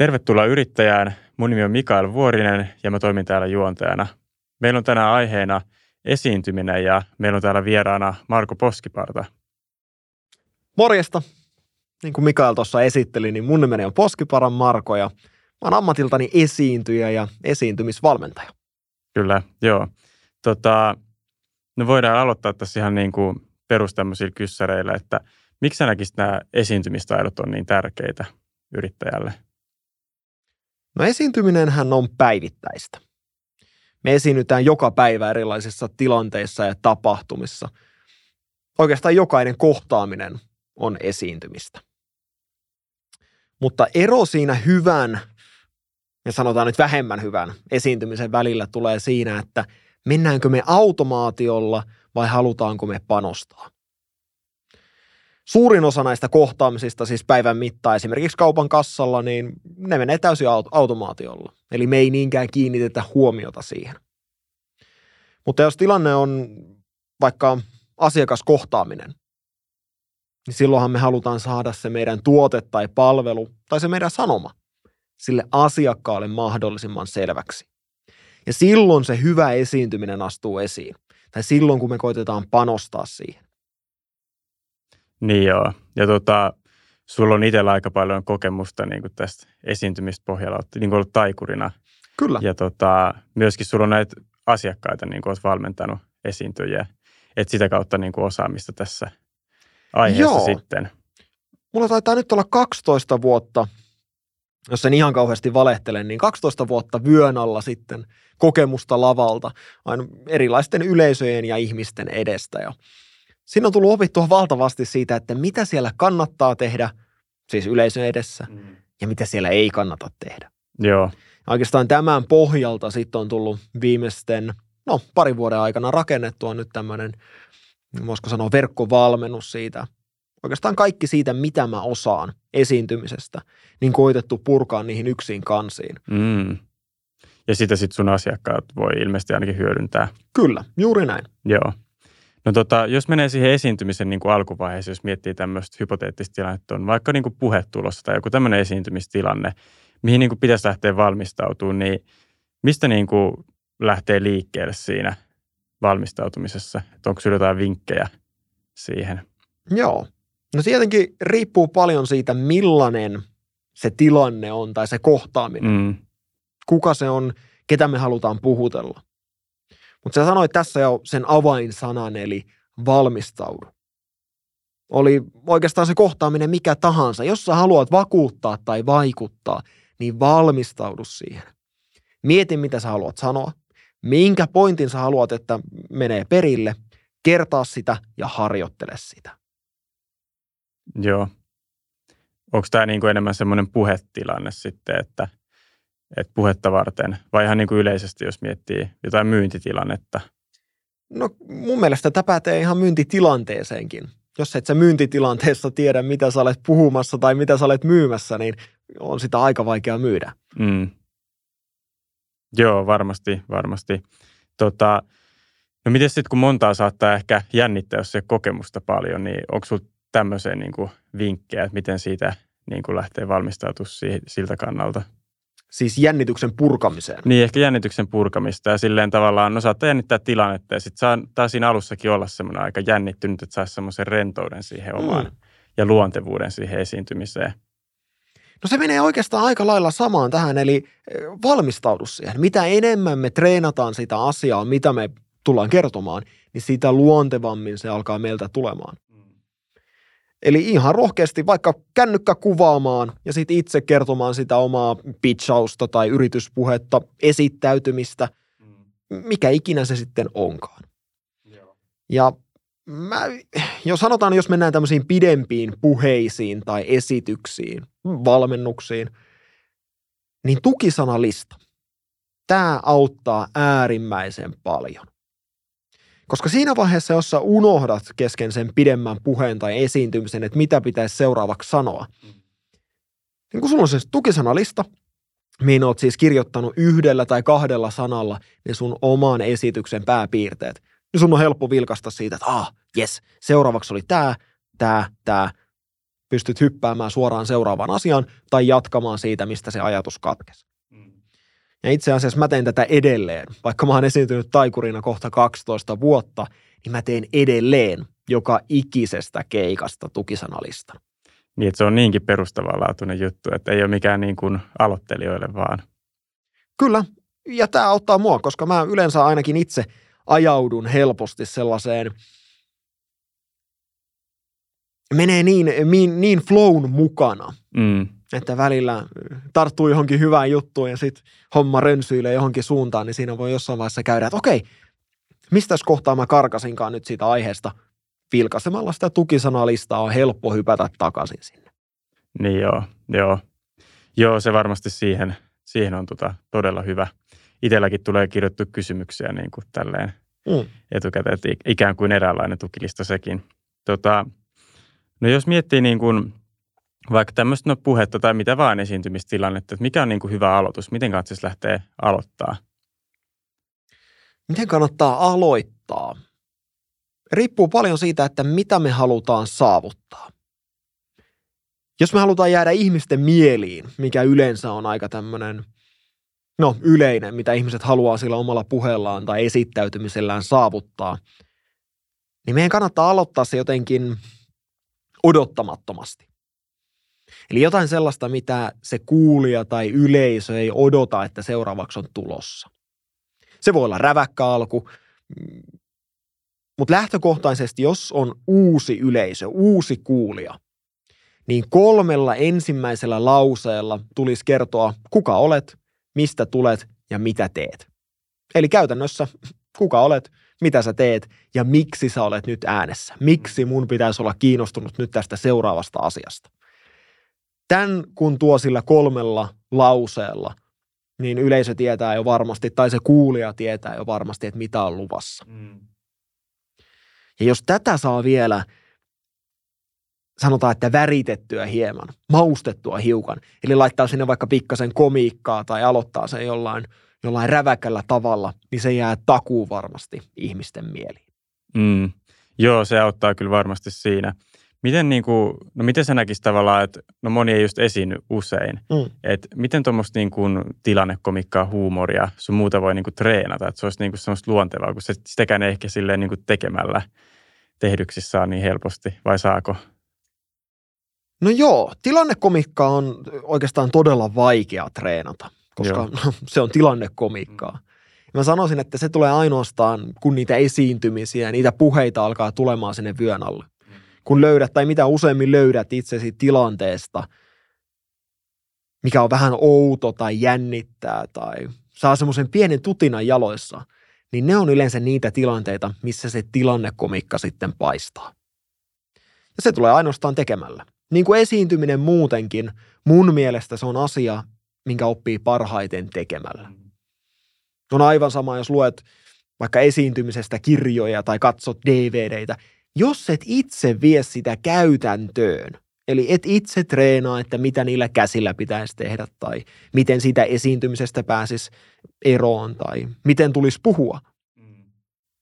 Tervetuloa yrittäjään. Mun nimi on Mikael Vuorinen ja mä toimin täällä juontajana. Meillä on tänään aiheena esiintyminen ja meillä on täällä vieraana Marko Poskiparta. Morjesta. Niin kuin Mikael tuossa esitteli, niin mun nimeni on Poskiparan Marko ja mä oon ammatiltani esiintyjä ja esiintymisvalmentaja. Kyllä, joo. Tota, no voidaan aloittaa tässä ihan niin kuin perus kyssäreillä, että miksi sä näkisit nämä esiintymistaidot on niin tärkeitä yrittäjälle? No esiintyminenhän on päivittäistä. Me esiinnytään joka päivä erilaisissa tilanteissa ja tapahtumissa. Oikeastaan jokainen kohtaaminen on esiintymistä. Mutta ero siinä hyvän ja sanotaan nyt vähemmän hyvän esiintymisen välillä tulee siinä, että mennäänkö me automaatiolla vai halutaanko me panostaa. Suurin osa näistä kohtaamisista siis päivän mittaan esimerkiksi kaupan kassalla, niin ne menee täysin automaatiolla. Eli me ei niinkään kiinnitetä huomiota siihen. Mutta jos tilanne on vaikka asiakaskohtaaminen, niin silloinhan me halutaan saada se meidän tuote tai palvelu tai se meidän sanoma sille asiakkaalle mahdollisimman selväksi. Ja silloin se hyvä esiintyminen astuu esiin. Tai silloin, kun me koitetaan panostaa siihen. Niin joo. Ja tota, sulla on itsellä aika paljon kokemusta niin kuin tästä esiintymistä pohjalla, niin kuin ollut taikurina. Kyllä. Ja tota, myöskin sulla on näitä asiakkaita, niin kuin olet valmentanut esiintyjiä. Että sitä kautta niin kuin osaamista tässä aiheessa Joo. sitten. Mulla taitaa nyt olla 12 vuotta, jos en ihan kauheasti valehtele, niin 12 vuotta vyön alla sitten kokemusta lavalta aina erilaisten yleisöjen ja ihmisten edestä. Ja siinä on tullut opittua valtavasti siitä, että mitä siellä kannattaa tehdä, siis yleisön edessä, mm. ja mitä siellä ei kannata tehdä. Joo. Oikeastaan tämän pohjalta sitten on tullut viimeisten, no pari vuoden aikana rakennettua nyt tämmöinen, voisiko sanoa verkkovalmennus siitä, oikeastaan kaikki siitä, mitä mä osaan esiintymisestä, niin koitettu purkaa niihin yksin kansiin. Mm. Ja sitä sitten sun asiakkaat voi ilmeisesti ainakin hyödyntää. Kyllä, juuri näin. Joo. No tota, jos menee siihen esiintymisen niin kuin alkuvaiheeseen, jos miettii tämmöistä hypoteettista tilannetta, on vaikka niin kuin puhetulossa tai joku tämmöinen esiintymistilanne, mihin niin kuin pitäisi lähteä valmistautumaan, niin mistä niin kuin lähtee liikkeelle siinä valmistautumisessa? Että onko sinulla jotain vinkkejä siihen? Joo. No tietenkin riippuu paljon siitä, millainen se tilanne on tai se kohtaaminen. Mm. Kuka se on, ketä me halutaan puhutella. Mutta sä sanoit tässä jo sen avainsanan, eli valmistaudu. Oli oikeastaan se kohtaaminen mikä tahansa. Jos sä haluat vakuuttaa tai vaikuttaa, niin valmistaudu siihen. Mieti, mitä sä haluat sanoa. Minkä pointin sä haluat, että menee perille. Kertaa sitä ja harjoittele sitä. Joo. Onko tämä niinku enemmän semmoinen puhetilanne sitten, että – että puhetta varten, vai ihan niin kuin yleisesti, jos miettii jotain myyntitilannetta? No mun mielestä tämä pätee ihan myyntitilanteeseenkin. Jos et sä myyntitilanteessa tiedä, mitä sä olet puhumassa tai mitä sä olet myymässä, niin on sitä aika vaikea myydä. Mm. Joo, varmasti, varmasti. Tota, no miten sitten, kun montaa saattaa ehkä jännittää, jos se kokemusta paljon, niin onko sinulla tämmöiseen niin vinkkejä, että miten siitä niin kuin lähtee valmistautumaan siltä kannalta? Siis jännityksen purkamiseen. Niin, ehkä jännityksen purkamista ja silleen tavallaan, no saattaa jännittää tilannetta ja sitten saa taas siinä alussakin olla semmoinen aika jännittynyt, että saisi semmoisen rentouden siihen omaan mm. ja luontevuuden siihen esiintymiseen. No se menee oikeastaan aika lailla samaan tähän, eli eh, valmistaudu siihen. Mitä enemmän me treenataan sitä asiaa, mitä me tullaan kertomaan, niin sitä luontevammin se alkaa meiltä tulemaan. Eli ihan rohkeasti vaikka kännykkä kuvaamaan ja sitten itse kertomaan sitä omaa pitchausta tai yrityspuhetta, esittäytymistä, mikä ikinä se sitten onkaan. Joo. Ja mä, jos sanotaan, jos mennään tämmöisiin pidempiin puheisiin tai esityksiin, valmennuksiin, niin tukisanalista. Tämä auttaa äärimmäisen paljon. Koska siinä vaiheessa, jos sä unohdat kesken sen pidemmän puheen tai esiintymisen, että mitä pitäisi seuraavaksi sanoa, niin kun sulla on se tukisanalista, mihin oot siis kirjoittanut yhdellä tai kahdella sanalla ne sun oman esityksen pääpiirteet, niin sun on helppo vilkasta siitä, että ah, yes, seuraavaksi oli tämä, tämä, tämä, pystyt hyppäämään suoraan seuraavaan asiaan tai jatkamaan siitä, mistä se ajatus katkesi. Ja itse asiassa mä teen tätä edelleen. Vaikka mä oon esiintynyt taikurina kohta 12 vuotta, niin mä teen edelleen joka ikisestä keikasta tukisanalista. Niin, että se on niinkin perustavanlaatuinen juttu, että ei ole mikään niin kuin aloittelijoille vaan. Kyllä, ja tämä auttaa mua, koska mä yleensä ainakin itse ajaudun helposti sellaiseen, menee niin, niin, niin flown mukana, mm. Että välillä tarttuu johonkin hyvään juttuun ja sitten homma rönsyilee johonkin suuntaan, niin siinä voi jossain vaiheessa käydä, että okei, mistä kohtaa mä karkasinkaan nyt siitä aiheesta. Vilkaisemalla sitä tukisanalistaa on helppo hypätä takaisin sinne. Niin joo, joo. Joo, se varmasti siihen, siihen on tota todella hyvä. Itelläkin tulee kirjoittu kysymyksiä niin kuin tälleen mm. etukäteen, että ikään kuin eräänlainen tukilista sekin. Tota, no jos miettii niin kuin vaikka tämmöistä no puhetta tai mitä vaan esiintymistilannetta, että mikä on niin kuin hyvä aloitus, miten kannattaisi lähteä aloittaa? Miten kannattaa aloittaa? Riippuu paljon siitä, että mitä me halutaan saavuttaa. Jos me halutaan jäädä ihmisten mieliin, mikä yleensä on aika tämmöinen, no yleinen, mitä ihmiset haluaa sillä omalla puheellaan tai esittäytymisellään saavuttaa, niin meidän kannattaa aloittaa se jotenkin odottamattomasti. Eli jotain sellaista, mitä se kuulija tai yleisö ei odota, että seuraavaksi on tulossa. Se voi olla räväkkä alku, mutta lähtökohtaisesti, jos on uusi yleisö, uusi kuulija, niin kolmella ensimmäisellä lauseella tulisi kertoa, kuka olet, mistä tulet ja mitä teet. Eli käytännössä, kuka olet, mitä sä teet ja miksi sä olet nyt äänessä. Miksi mun pitäisi olla kiinnostunut nyt tästä seuraavasta asiasta. Tämän kun tuo sillä kolmella lauseella, niin yleisö tietää jo varmasti, tai se kuulija tietää jo varmasti, että mitä on luvassa. Mm. Ja jos tätä saa vielä, sanotaan, että väritettyä hieman, maustettua hiukan, eli laittaa sinne vaikka pikkasen komiikkaa tai aloittaa sen jollain, jollain räväkällä tavalla, niin se jää takuu varmasti ihmisten mieliin. Mm. Joo, se auttaa kyllä varmasti siinä. Miten, niin kuin, no miten sä näkisit tavallaan, että no moni ei just esiinny usein, mm. että miten tuommoista niin kuin tilannekomikkaa, huumoria, sun muuta voi niin kuin treenata, että se olisi niin kuin semmoista luontevaa, kun se, sitäkään ei ehkä silleen niin kuin tekemällä tehdyksissä saa niin helposti, vai saako? No joo, tilannekomikkaa on oikeastaan todella vaikea treenata, koska joo. se on tilannekomikkaa. Mä sanoisin, että se tulee ainoastaan, kun niitä esiintymisiä, niitä puheita alkaa tulemaan sinne vyön alle kun löydät tai mitä useimmin löydät itsesi tilanteesta, mikä on vähän outo tai jännittää tai saa semmoisen pienen tutinan jaloissa, niin ne on yleensä niitä tilanteita, missä se tilannekomikka sitten paistaa. Ja se tulee ainoastaan tekemällä. Niin kuin esiintyminen muutenkin, mun mielestä se on asia, minkä oppii parhaiten tekemällä. On aivan sama, jos luet vaikka esiintymisestä kirjoja tai katsot DVDitä, jos et itse vie sitä käytäntöön, eli et itse treenaa, että mitä niillä käsillä pitäisi tehdä tai miten sitä esiintymisestä pääsis eroon tai miten tulisi puhua, mm.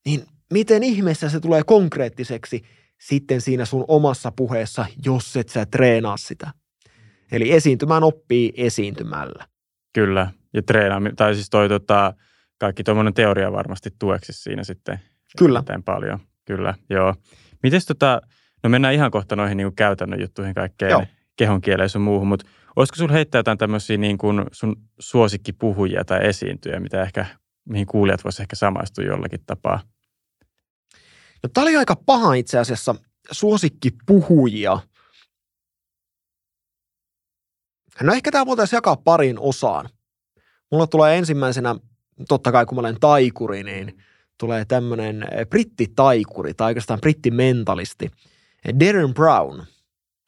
niin miten ihmeessä se tulee konkreettiseksi sitten siinä sun omassa puheessa, jos et sä treenaa sitä. Mm. Eli esiintymään oppii esiintymällä. Kyllä, ja treenaaminen, tai siis toi tota, kaikki tuommoinen teoria varmasti tueksi siinä sitten. Kyllä. paljon. Kyllä, joo. Mites tota, no mennään ihan kohta noihin niin kuin käytännön juttuihin kaikkeen joo. kehon kieleen sun muuhun, mutta olisiko sulla heittää jotain tämmöisiä niin kuin sun suosikkipuhujia tai esiintyjä, mitä ehkä, mihin kuulijat voisivat ehkä samaistua jollakin tapaa? No tämä oli aika paha itse asiassa suosikkipuhujia. No ehkä tämä voitaisiin jakaa parin osaan. Mulla tulee ensimmäisenä, totta kai kun mä olen taikuri, niin tulee tämmöinen eh, brittitaikuri tai oikeastaan brittimentalisti. Darren Brown,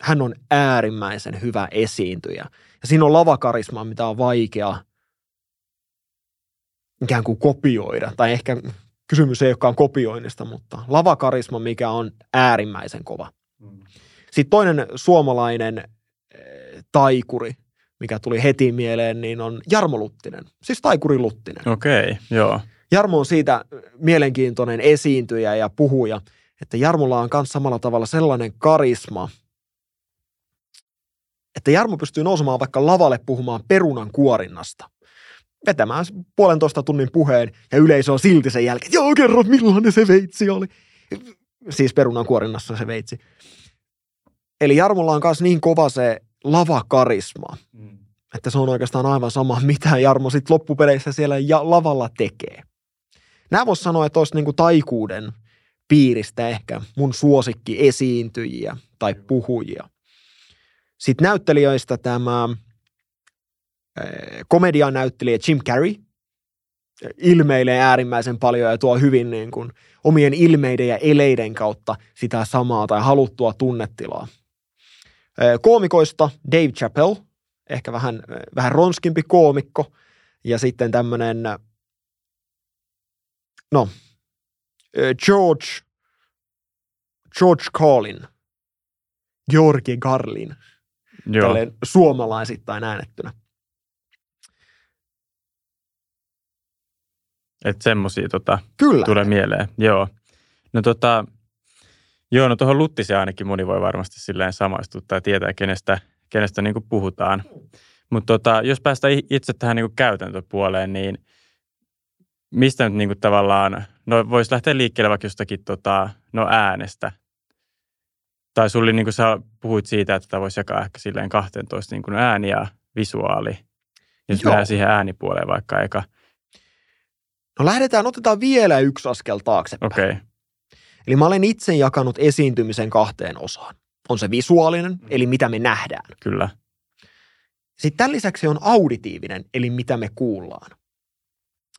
hän on äärimmäisen hyvä esiintyjä. Ja siinä on lavakarisma, mitä on vaikea ikään kuin kopioida. Tai ehkä kysymys ei olekaan kopioinnista, mutta lavakarisma, mikä on äärimmäisen kova. Mm. Sitten toinen suomalainen eh, taikuri, mikä tuli heti mieleen, niin on Jarmo Luttinen. Siis taikuri Luttinen. Okei, okay, joo. Jarmo on siitä mielenkiintoinen esiintyjä ja puhuja, että Jarmolla on myös samalla tavalla sellainen karisma, että Jarmo pystyy nousemaan vaikka lavalle puhumaan perunan kuorinnasta. Vetämään puolentoista tunnin puheen ja yleisö on silti sen jälkeen, joo kerro millainen se veitsi oli. Siis perunan kuorinnassa se veitsi. Eli Jarmolla on myös niin kova se lavakarisma, mm. että se on oikeastaan aivan sama, mitä Jarmo sitten loppupeleissä siellä ja lavalla tekee. Nämä voisi sanoa, että olisi niinku taikuuden piiristä ehkä mun suosikki esiintyjiä tai puhujia. Sitten näyttelijöistä tämä komedian näyttelijä Jim Carrey ilmeilee äärimmäisen paljon ja tuo hyvin niin kuin omien ilmeiden ja eleiden kautta sitä samaa tai haluttua tunnetilaa. Koomikoista Dave Chappelle, ehkä vähän, vähän ronskimpi koomikko, ja sitten tämmöinen, no, George, George Carlin, Georgi Garlin, Joo. suomalaisittain äänettynä. Että semmoisia tota, Kyllä. tulee mieleen. Joo. No tota, joo, no tuohon Luttisen ainakin moni voi varmasti silleen samaistuttaa ja tietää, kenestä, kenestä niin puhutaan. Mutta tota, jos päästään itse tähän niin käytäntöpuoleen, niin mistä nyt niin tavallaan, no voisi lähteä liikkeelle vaikka jostakin tota, no äänestä. Tai sulla niin kuin sä puhuit siitä, että tätä voisi jakaa ehkä silleen 12 niin kuin ääni ja visuaali. Jos mennään siihen äänipuoleen vaikka eka – No lähdetään, otetaan vielä yksi askel taaksepäin. Okay. Eli mä olen itse jakanut esiintymisen kahteen osaan. On se visuaalinen, mm. eli mitä me nähdään. Kyllä. Sitten tämän lisäksi on auditiivinen, eli mitä me kuullaan.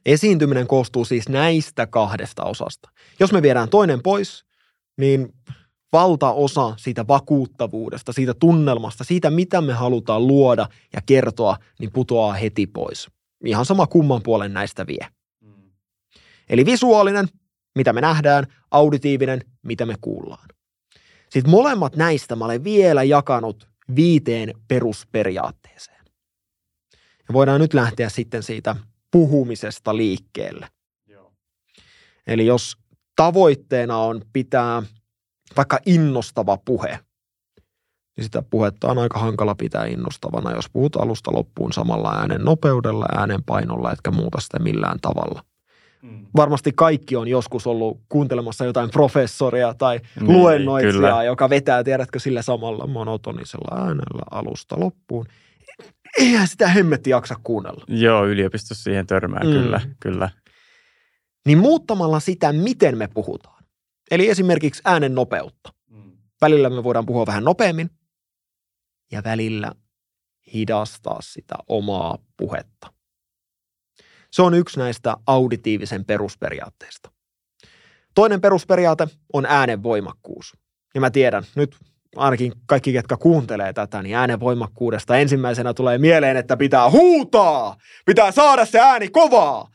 Esiintyminen koostuu siis näistä kahdesta osasta. Jos me viedään toinen pois, niin valtaosa siitä vakuuttavuudesta, siitä tunnelmasta, siitä mitä me halutaan luoda ja kertoa, niin putoaa heti pois. Ihan sama kumman puolen näistä vie. Eli visuaalinen, mitä me nähdään, auditiivinen, mitä me kuullaan. Sitten molemmat näistä mä olen vielä jakanut viiteen perusperiaatteeseen. Ja voidaan nyt lähteä sitten siitä puhumisesta liikkeelle. Joo. Eli jos tavoitteena on pitää vaikka innostava puhe, niin sitä puhetta on aika hankala pitää innostavana, jos puhut alusta loppuun samalla äänen nopeudella, äänen painolla, etkä muuta sitä millään tavalla. Mm. Varmasti kaikki on joskus ollut kuuntelemassa jotain professoria tai niin, luennoitsijaa, kyllä. joka vetää, tiedätkö, sillä samalla monotonisella äänellä alusta loppuun. Eihän sitä hemmetti jaksa kuunnella. Joo, yliopistossa siihen törmää, mm. kyllä, kyllä. Niin muuttamalla sitä, miten me puhutaan. Eli esimerkiksi äänen nopeutta. Mm. Välillä me voidaan puhua vähän nopeammin ja välillä hidastaa sitä omaa puhetta. Se on yksi näistä auditiivisen perusperiaatteista. Toinen perusperiaate on äänen voimakkuus. Ja mä tiedän, nyt ainakin kaikki, ketkä kuuntelee tätä, niin äänen voimakkuudesta ensimmäisenä tulee mieleen, että pitää huutaa, pitää saada se ääni kovaa.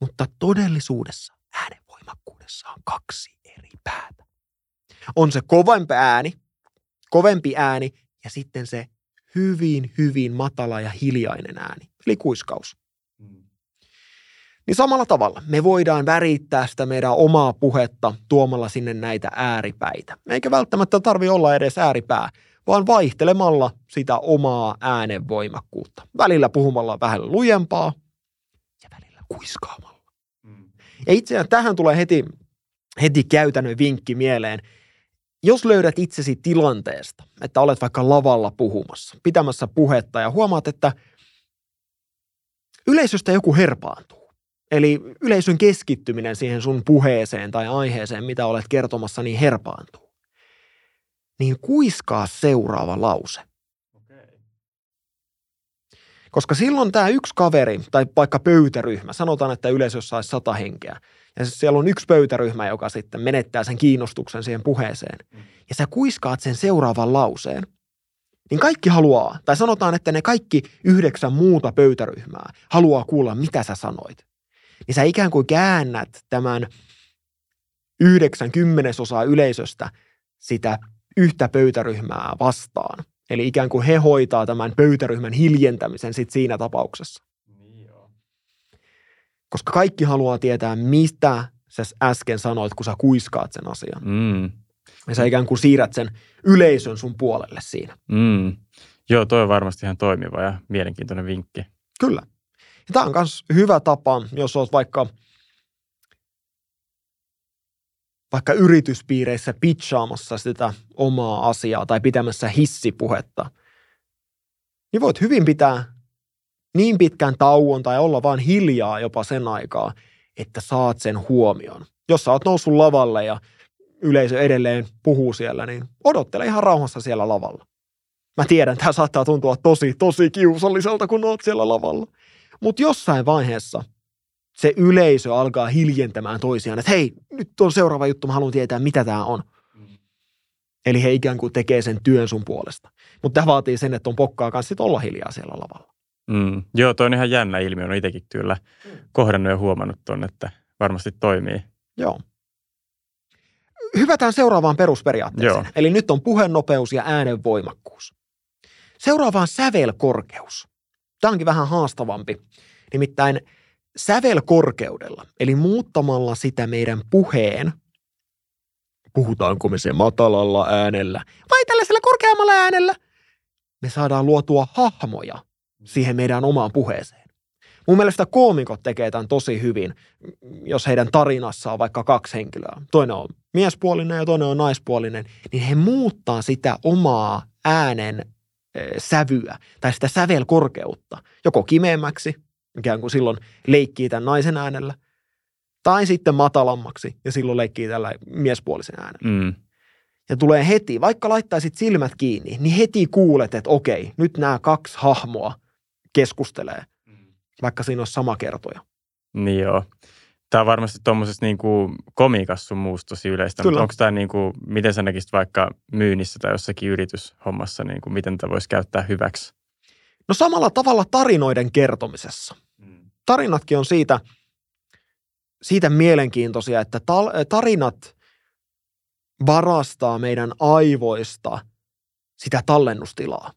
Mutta todellisuudessa äänen voimakkuudessa on kaksi eri päätä. On se kovempi ääni, kovempi ääni ja sitten se hyvin, hyvin matala ja hiljainen ääni, eli kuiskaus. Niin samalla tavalla me voidaan värittää sitä meidän omaa puhetta tuomalla sinne näitä ääripäitä. Eikä välttämättä tarvi olla edes ääripää, vaan vaihtelemalla sitä omaa äänen voimakkuutta. Välillä puhumalla vähän lujempaa ja välillä kuiskaamalla. Mm. Ja itse asiassa tähän tulee heti, heti käytännön vinkki mieleen. Jos löydät itsesi tilanteesta, että olet vaikka lavalla puhumassa, pitämässä puhetta ja huomaat, että yleisöstä joku herpaantuu Eli yleisön keskittyminen siihen sun puheeseen tai aiheeseen, mitä olet kertomassa, niin herpaantuu. Niin kuiskaa seuraava lause. Koska silloin tämä yksi kaveri tai vaikka pöytäryhmä, sanotaan, että yleisössä olisi sata henkeä, ja siellä on yksi pöytäryhmä, joka sitten menettää sen kiinnostuksen siihen puheeseen, mm. ja sä kuiskaat sen seuraavan lauseen, niin kaikki haluaa, tai sanotaan, että ne kaikki yhdeksän muuta pöytäryhmää haluaa kuulla, mitä sä sanoit niin sä ikään kuin käännät tämän yhdeksän kymmenesosaa yleisöstä sitä yhtä pöytäryhmää vastaan. Eli ikään kuin he hoitaa tämän pöytäryhmän hiljentämisen sit siinä tapauksessa. Niin Koska kaikki haluaa tietää, mistä sä äsken sanoit, kun sä kuiskaat sen asian. Mm. Ja sä ikään kuin siirrät sen yleisön sun puolelle siinä. Mm. Joo, toi on varmasti ihan toimiva ja mielenkiintoinen vinkki. Kyllä. Ja tämä on myös hyvä tapa, jos olet vaikka, vaikka yrityspiireissä pitchaamassa sitä omaa asiaa tai pitämässä hissipuhetta, niin voit hyvin pitää niin pitkän tauon tai olla vaan hiljaa jopa sen aikaa, että saat sen huomion. Jos sä oot noussut lavalle ja yleisö edelleen puhuu siellä, niin odottele ihan rauhassa siellä lavalla. Mä tiedän, tämä saattaa tuntua tosi, tosi kiusalliselta, kun oot siellä lavalla. Mutta jossain vaiheessa se yleisö alkaa hiljentämään toisiaan, että hei, nyt on seuraava juttu, mä haluan tietää, mitä tämä on. Eli he ikään kuin tekee sen työn sun puolesta. Mutta tämä vaatii sen, että on pokkaa kanssa olla hiljaa siellä lavalla. Mm. Joo, toi on ihan jännä ilmiö. Olen itsekin kyllä kohdannut ja huomannut tuon, että varmasti toimii. Joo. Hyvätään seuraavaan perusperiaatteeseen. Joo. Eli nyt on puhenopeus ja äänen voimakkuus. Seuraavaan sävelkorkeus. Tämä onkin vähän haastavampi. Nimittäin sävelkorkeudella, eli muuttamalla sitä meidän puheen, puhutaanko me se matalalla äänellä vai tällaisella korkeammalla äänellä, me saadaan luotua hahmoja siihen meidän omaan puheeseen. Mun mielestä koomikot tekee tämän tosi hyvin, jos heidän tarinassa on vaikka kaksi henkilöä. Toinen on miespuolinen ja toinen on naispuolinen, niin he muuttaa sitä omaa äänen sävyä tai sitä sävelkorkeutta joko kimeämmäksi, ikään kuin silloin leikkii tämän naisen äänellä, tai sitten matalammaksi ja silloin leikkii tällä miespuolisen äänellä. Mm. Ja tulee heti, vaikka laittaisit silmät kiinni, niin heti kuulet, että okei, nyt nämä kaksi hahmoa keskustelee, vaikka siinä on sama kertoja. Niin joo. Tämä on varmasti tuommoisessa niin komiikassa sun muusta tosi yleistä, Kyllä. mutta onko tämä niin kuin, miten sä näkisit vaikka myynnissä tai jossakin yrityshommassa, niin kuin, miten tätä voisi käyttää hyväksi? No samalla tavalla tarinoiden kertomisessa. Mm. Tarinatkin on siitä, siitä mielenkiintoisia, että tarinat varastaa meidän aivoista sitä tallennustilaa.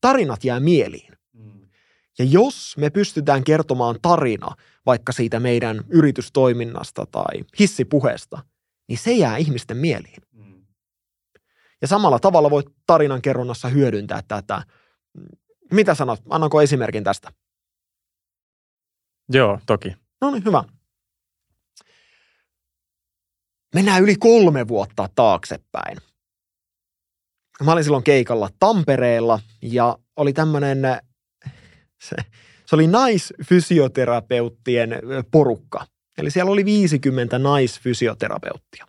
Tarinat jää mieliin. Ja jos me pystytään kertomaan tarina vaikka siitä meidän yritystoiminnasta tai hissipuheesta, niin se jää ihmisten mieliin. Mm. Ja samalla tavalla voit tarinan kerronnassa hyödyntää tätä. Mitä sanot? Annanko esimerkin tästä? Joo, toki. No niin, hyvä. Mennään yli kolme vuotta taaksepäin. Mä olin silloin keikalla Tampereella ja oli tämmöinen se, se oli naisfysioterapeuttien porukka. Eli siellä oli 50 naisfysioterapeuttia.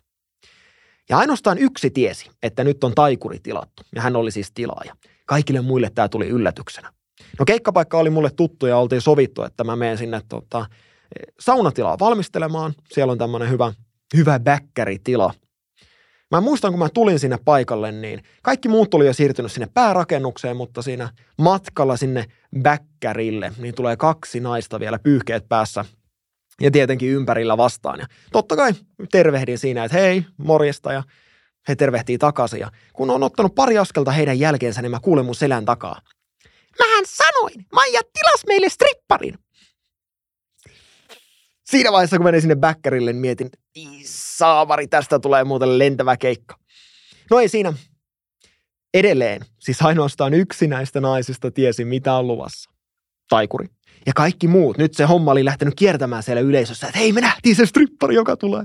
Ja ainoastaan yksi tiesi, että nyt on taikuri tilattu, ja hän oli siis tilaaja. Kaikille muille tämä tuli yllätyksenä. No keikkapaikka oli mulle tuttu ja oltiin sovittu, että mä menen sinne tota, saunatilaa valmistelemaan. Siellä on tämmöinen hyvä, hyvä bäkkäritila – Mä muistan, kun mä tulin sinne paikalle, niin kaikki muut oli jo siirtynyt sinne päärakennukseen, mutta siinä matkalla sinne bäkkärille, niin tulee kaksi naista vielä pyyhkeet päässä ja tietenkin ympärillä vastaan. Ja totta kai tervehdin siinä, että hei, morjesta ja he tervehtii takaisin. Ja kun on ottanut pari askelta heidän jälkeensä, niin mä kuulen mun selän takaa. Mähän sanoin, Maija tilas meille stripparin. Siinä vaiheessa, kun menin sinne bäkkärille, niin mietin, saamari, tästä tulee muuten lentävä keikka. No ei siinä. Edelleen, siis ainoastaan yksi näistä naisista tiesi, mitä on luvassa. Taikuri. Ja kaikki muut, nyt se homma oli lähtenyt kiertämään siellä yleisössä, että hei, me nähtiin se strippari, joka tulee.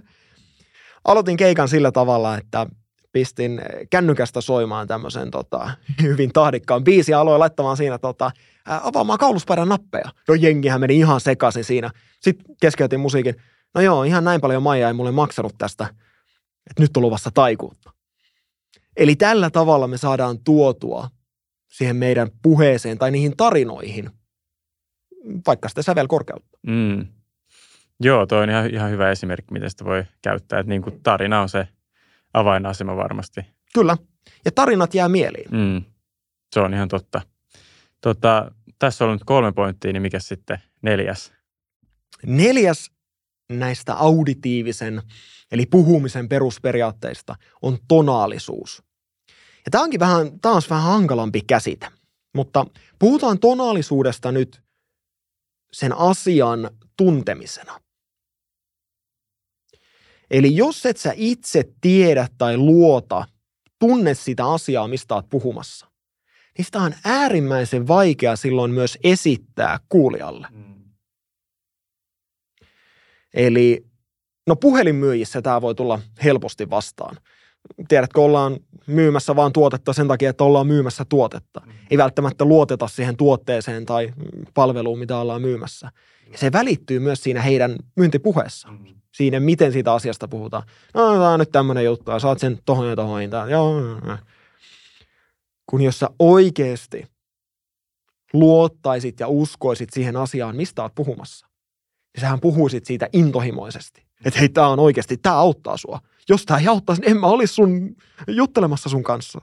Aloitin keikan sillä tavalla, että pistin kännykästä soimaan tämmöisen tota, hyvin tahdikkaan biisi ja aloin laittamaan siinä tota, avaamaan kauluspäärän nappeja. No jengihän meni ihan sekaisin siinä. Sitten keskeytin musiikin. No joo, ihan näin paljon Maija ei mulle maksanut tästä, että nyt on luvassa taikuutta. Eli tällä tavalla me saadaan tuotua siihen meidän puheeseen tai niihin tarinoihin vaikka sitä sävelkorkeutta. Mm. Joo, toi on ihan, ihan hyvä esimerkki, miten sitä voi käyttää. Että niin kuin tarina on se avainasema varmasti. Kyllä. Ja tarinat jää mieliin. Mm. Se on ihan totta. Tota, tässä on nyt kolme pointtia, niin mikä sitten neljäs? Neljäs näistä auditiivisen, eli puhumisen perusperiaatteista on tonaalisuus. Ja tämä onkin vähän, taas vähän hankalampi käsite, mutta puhutaan tonaalisuudesta nyt sen asian tuntemisena. Eli jos et sä itse tiedä tai luota, tunne sitä asiaa, mistä oot puhumassa, niin sitä on äärimmäisen vaikea silloin myös esittää kuulijalle. Mm. Eli no puhelinmyyjissä tämä voi tulla helposti vastaan. Tiedätkö, ollaan myymässä vaan tuotetta sen takia, että ollaan myymässä tuotetta. Mm. Ei välttämättä luoteta siihen tuotteeseen tai palveluun, mitä ollaan myymässä. Ja se välittyy myös siinä heidän myyntipuheessa. Mm. Siinä, miten siitä asiasta puhutaan. No, tämä on nyt tämmöinen juttu, ja saat sen tohon ja tohon. Joo. Kun jos sä oikeasti luottaisit ja uskoisit siihen asiaan, mistä oot puhumassa, niin sähän puhuisit siitä intohimoisesti. Että hei, tämä on oikeasti, tämä auttaa sua. Jos tämä ei auttaisi, niin en mä olisi sun juttelemassa sun kanssa.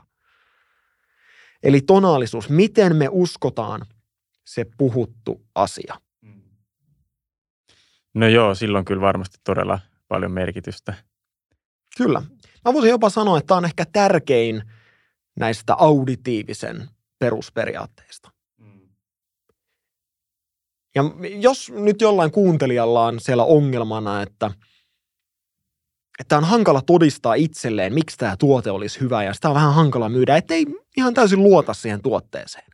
Eli tonaalisuus, miten me uskotaan se puhuttu asia. No joo, silloin kyllä varmasti todella paljon merkitystä. Kyllä. Mä voisin jopa sanoa, että tämä on ehkä tärkein näistä auditiivisen perusperiaatteista. Mm. Ja jos nyt jollain kuuntelijalla on siellä ongelmana, että, että on hankala todistaa itselleen, miksi tämä tuote olisi hyvä ja sitä on vähän hankala myydä, ettei ihan täysin luota siihen tuotteeseen.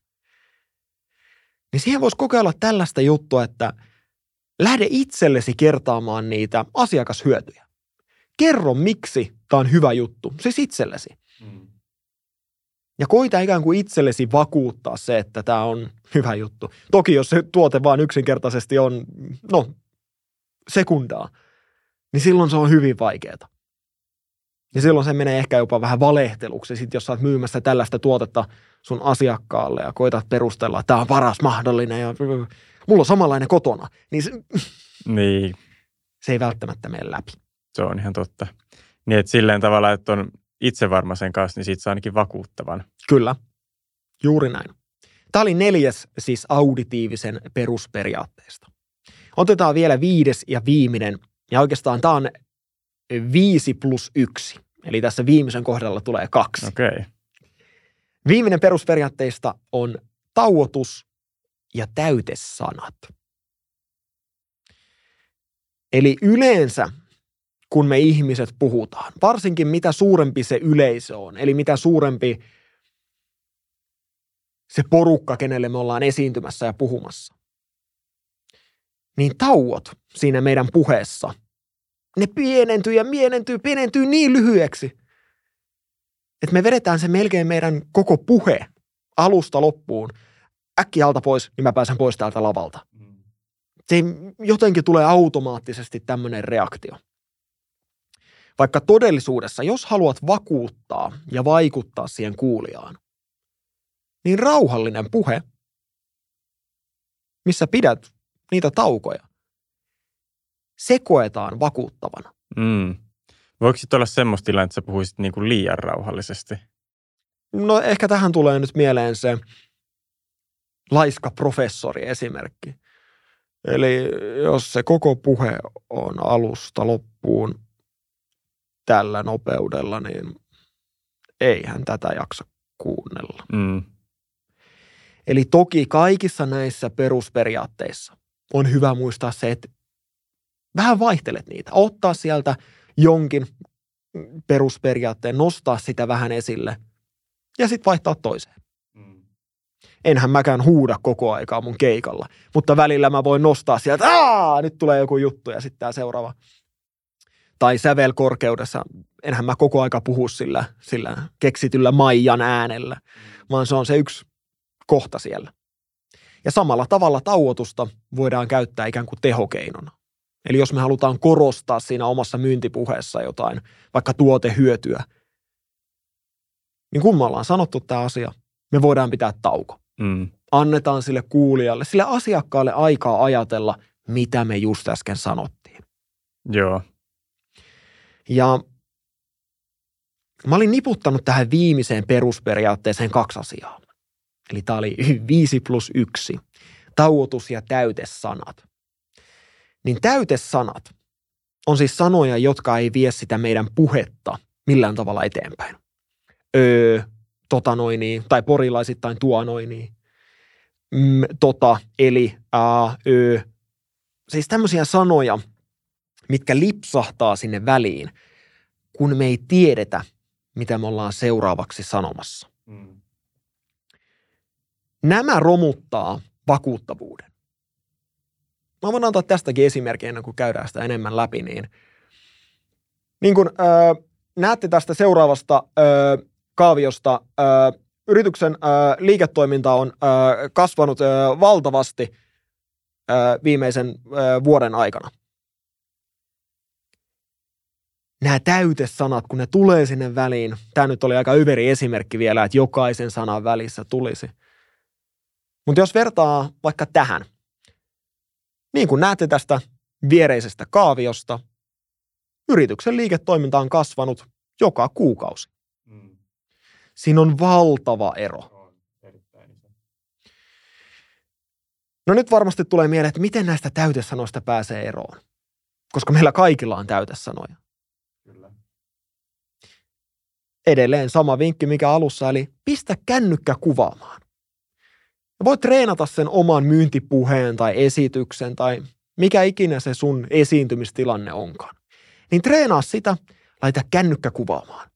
Niin siihen voisi kokeilla tällaista juttua, että – Lähde itsellesi kertaamaan niitä asiakashyötyjä. Kerro, miksi tämä on hyvä juttu, siis itsellesi. Mm. Ja koita ikään kuin itsellesi vakuuttaa se, että tämä on hyvä juttu. Toki jos se tuote vaan yksinkertaisesti on, no, sekundaa, niin silloin se on hyvin vaikeaa. Ja silloin se menee ehkä jopa vähän valehteluksi, sit jos sä oot myymässä tällaista tuotetta sun asiakkaalle ja koitat perustella, että tämä on paras mahdollinen ja mulla on samanlainen kotona, niin se, niin. se ei välttämättä mene läpi. Se on ihan totta. Niin, että silleen tavalla, että on itse varma sen kanssa, niin siitä saa ainakin vakuuttavan. Kyllä, juuri näin. Tämä oli neljäs siis auditiivisen perusperiaatteesta. Otetaan vielä viides ja viimeinen, ja oikeastaan tämä on viisi plus yksi. Eli tässä viimeisen kohdalla tulee kaksi. Okay. Viimeinen perusperiaatteista on tauotus ja täytesanat. Eli yleensä, kun me ihmiset puhutaan, varsinkin mitä suurempi se yleisö on, eli mitä suurempi se porukka, kenelle me ollaan esiintymässä ja puhumassa, niin tauot siinä meidän puheessa, ne pienentyy ja mienentyy, pienentyy niin lyhyeksi, että me vedetään se melkein meidän koko puhe alusta loppuun – äkkiä alta pois, niin mä pääsen pois täältä lavalta. Mm. Se jotenkin tulee automaattisesti tämmöinen reaktio. Vaikka todellisuudessa, jos haluat vakuuttaa ja vaikuttaa siihen kuulijaan, niin rauhallinen puhe, missä pidät niitä taukoja, se koetaan vakuuttavana. Mm. Voiko sitten olla semmoista tilaa, että sä puhuisit niin kuin liian rauhallisesti? No ehkä tähän tulee nyt mieleen se laiska professori esimerkki. Eli jos se koko puhe on alusta loppuun tällä nopeudella, niin eihän tätä jaksa kuunnella. Mm. Eli toki kaikissa näissä perusperiaatteissa on hyvä muistaa se, että vähän vaihtelet niitä. Ottaa sieltä jonkin perusperiaatteen, nostaa sitä vähän esille ja sitten vaihtaa toiseen enhän mäkään huuda koko aikaa mun keikalla. Mutta välillä mä voin nostaa sieltä, että nyt tulee joku juttu ja sitten tämä seuraava. Tai sävelkorkeudessa, enhän mä koko aika puhu sillä, sillä keksityllä Maijan äänellä, vaan se on se yksi kohta siellä. Ja samalla tavalla tauotusta voidaan käyttää ikään kuin tehokeinona. Eli jos me halutaan korostaa siinä omassa myyntipuheessa jotain, vaikka tuotehyötyä, niin kun me ollaan sanottu tämä asia, me voidaan pitää tauko. Mm. Annetaan sille kuulijalle, sille asiakkaalle aikaa ajatella, mitä me just äsken sanottiin. Joo. Ja mä olin niputtanut tähän viimeiseen perusperiaatteeseen kaksi asiaa. Eli tämä oli 5 plus 1, tauotus ja täytesanat. Niin täytesanat on siis sanoja, jotka ei vie sitä meidän puhetta millään tavalla eteenpäin. Öö, tota noin, tai porilaisittain tuo noin, mm, tota, eli, ää, ö. Siis tämmöisiä sanoja, mitkä lipsahtaa sinne väliin, kun me ei tiedetä, mitä me ollaan seuraavaksi sanomassa. Mm. Nämä romuttaa vakuuttavuuden. Mä voin antaa tästäkin esimerkkiä ennen kuin käydään sitä enemmän läpi, niin, niin kun öö, näette tästä seuraavasta öö, kaaviosta, öö, yrityksen öö, liiketoiminta on öö, kasvanut öö, valtavasti öö, viimeisen öö, vuoden aikana. Nämä täytesanat, kun ne tulee sinne väliin, tämä nyt oli aika yveri esimerkki vielä, että jokaisen sanan välissä tulisi. Mutta jos vertaa vaikka tähän, niin kuin näette tästä viereisestä kaaviosta, yrityksen liiketoiminta on kasvanut joka kuukausi. Mm. Siinä on valtava ero. No nyt varmasti tulee mieleen, että miten näistä täytesanoista pääsee eroon. Koska meillä kaikilla on täytesanoja. Kyllä. Edelleen sama vinkki, mikä alussa, eli pistä kännykkä kuvaamaan. Ja voit treenata sen oman myyntipuheen tai esityksen tai mikä ikinä se sun esiintymistilanne onkaan. Niin treenaa sitä, laita kännykkä kuvaamaan.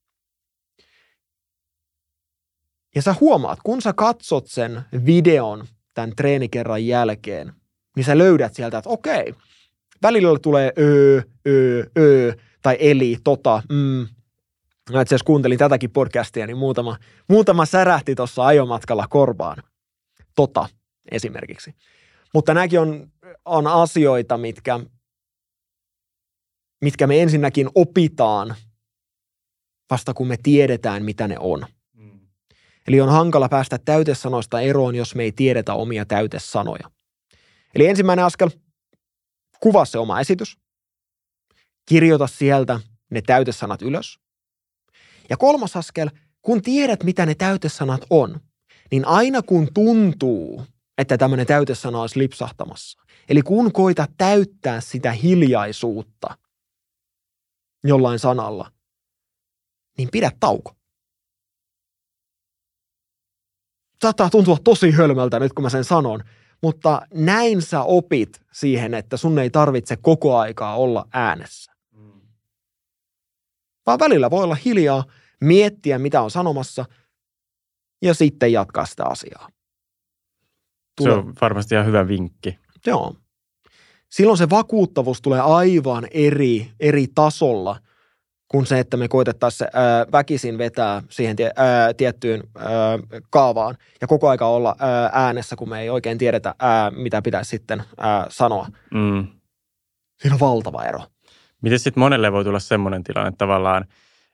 Ja sä huomaat, kun sä katsot sen videon tämän treenikerran jälkeen, niin sä löydät sieltä, että okei, välillä tulee öö, öö, öö, tai eli, tota, mm. Mä itse asiassa kuuntelin tätäkin podcastia, niin muutama, muutama särähti tuossa ajomatkalla korvaan. Tota esimerkiksi. Mutta nämäkin on, on asioita, mitkä mitkä me ensinnäkin opitaan vasta kun me tiedetään, mitä ne on. Mm. Eli on hankala päästä täytesanoista eroon, jos me ei tiedetä omia täytesanoja. Eli ensimmäinen askel, kuvaa se oma esitys, kirjoita sieltä ne täytesanat ylös. Ja kolmas askel, kun tiedät, mitä ne täytesanat on, niin aina kun tuntuu, että tämmöinen täytesana olisi lipsahtamassa, eli kun koita täyttää sitä hiljaisuutta, jollain sanalla, niin pidä tauko. Saattaa tuntua tosi hölmöltä nyt, kun mä sen sanon, mutta näin sä opit siihen, että sun ei tarvitse koko aikaa olla äänessä. Vaan välillä voi olla hiljaa, miettiä mitä on sanomassa ja sitten jatkaa sitä asiaa. Tule. Se on varmasti ihan hyvä vinkki. Joo silloin se vakuuttavuus tulee aivan eri, eri tasolla kuin se, että me koitettaisiin ää, väkisin vetää siihen tie, ää, tiettyyn ää, kaavaan ja koko aika olla ää, äänessä, kun me ei oikein tiedetä, ää, mitä pitäisi sitten ää, sanoa. Mm. Siinä on valtava ero. Miten sitten monelle voi tulla semmoinen tilanne, tavallaan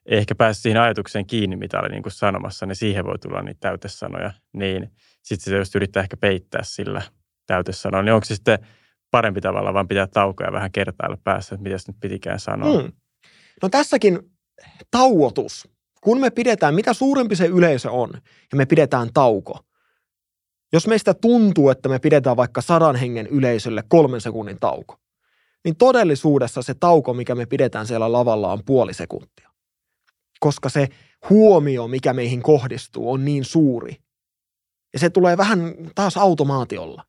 ehkä pääsi siihen ajatukseen kiinni, mitä oli niin kuin sanomassa, niin siihen voi tulla niitä täytesanoja. Niin sitten se jos yrittää ehkä peittää sillä täytesanoilla, niin onko se sitten – parempi tavalla, vaan pitää taukoja vähän kertailla päässä, että mitä nyt pitikään sanoa. Mm. No tässäkin tauotus. Kun me pidetään, mitä suurempi se yleisö on, ja me pidetään tauko. Jos meistä tuntuu, että me pidetään vaikka sadan hengen yleisölle kolmen sekunnin tauko, niin todellisuudessa se tauko, mikä me pidetään siellä lavalla, on puoli sekuntia. Koska se huomio, mikä meihin kohdistuu, on niin suuri. Ja se tulee vähän taas automaatiolla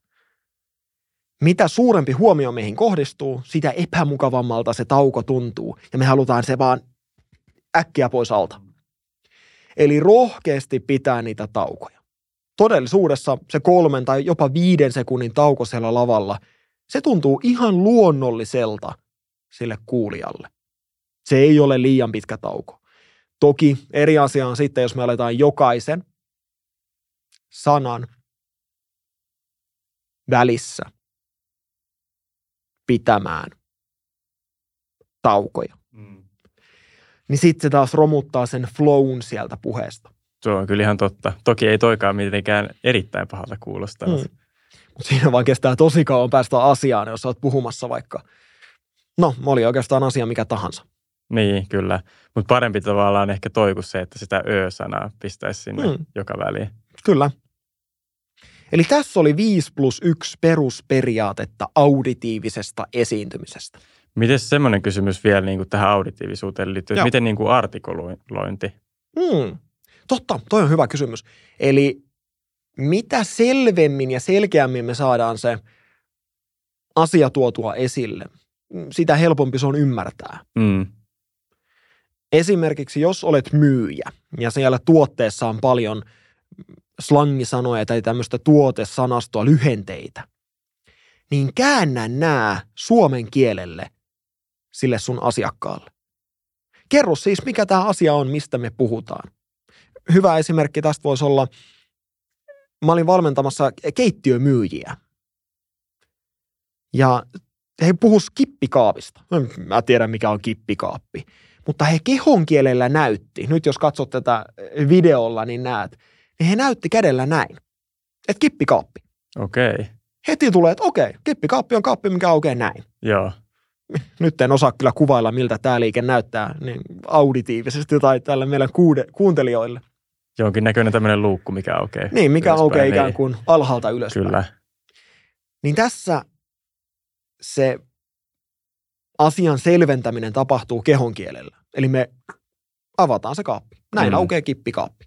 mitä suurempi huomio meihin kohdistuu, sitä epämukavammalta se tauko tuntuu. Ja me halutaan se vaan äkkiä pois alta. Eli rohkeasti pitää niitä taukoja. Todellisuudessa se kolmen tai jopa viiden sekunnin tauko siellä lavalla, se tuntuu ihan luonnolliselta sille kuulijalle. Se ei ole liian pitkä tauko. Toki eri asia on sitten, jos me aletaan jokaisen sanan välissä – pitämään taukoja. Mm. Niin sitten se taas romuttaa sen flown sieltä puheesta. Se on kyllä ihan totta. Toki ei toikaan mitenkään erittäin pahalta kuulostaa. Mm. Mutta siinä vaan kestää tosi kauan päästä asiaan, jos olet puhumassa vaikka, no, oli oikeastaan asia mikä tahansa. Niin, kyllä. Mutta parempi tavallaan ehkä toi kuin se, että sitä ö-sanaa pistäisi sinne mm. joka väliin. Kyllä. Eli tässä oli 5 plus 1 perusperiaatetta auditiivisesta esiintymisestä. Miten semmoinen kysymys vielä niin kuin tähän auditiivisuuteen liittyy? Joo. Miten niin kuin artikulointi? Hmm. Totta, toi on hyvä kysymys. Eli mitä selvemmin ja selkeämmin me saadaan se asia tuotua esille, sitä helpompi se on ymmärtää. Mm. Esimerkiksi jos olet myyjä ja siellä tuotteessa on paljon slangisanoja tai tämmöistä tuotesanastoa, lyhenteitä, niin käännä nämä suomen kielelle sille sun asiakkaalle. Kerro siis, mikä tämä asia on, mistä me puhutaan. Hyvä esimerkki tästä voisi olla, mä olin valmentamassa keittiömyyjiä. Ja he puhus kippikaapista. Mä tiedän, mikä on kippikaappi. Mutta he kehon kielellä näytti, nyt jos katsot tätä videolla, niin näet, niin he näytti kädellä näin, että kippikaappi. Okei. Okay. Heti tulee, että okei, kippikaappi on kaappi, mikä aukeaa näin. Joo. Nyt en osaa kyllä kuvailla, miltä tämä liike näyttää niin auditiivisesti tai tällä meidän kuude, kuuntelijoille. Jonkin näköinen tämmöinen luukku, mikä aukeaa. Niin, mikä aukeaa ikään niin. kuin alhaalta ylöspäin. Kyllä. Niin tässä se asian selventäminen tapahtuu kehon kielellä. Eli me avataan se kaappi. Näin mm. aukeaa kippikaappi.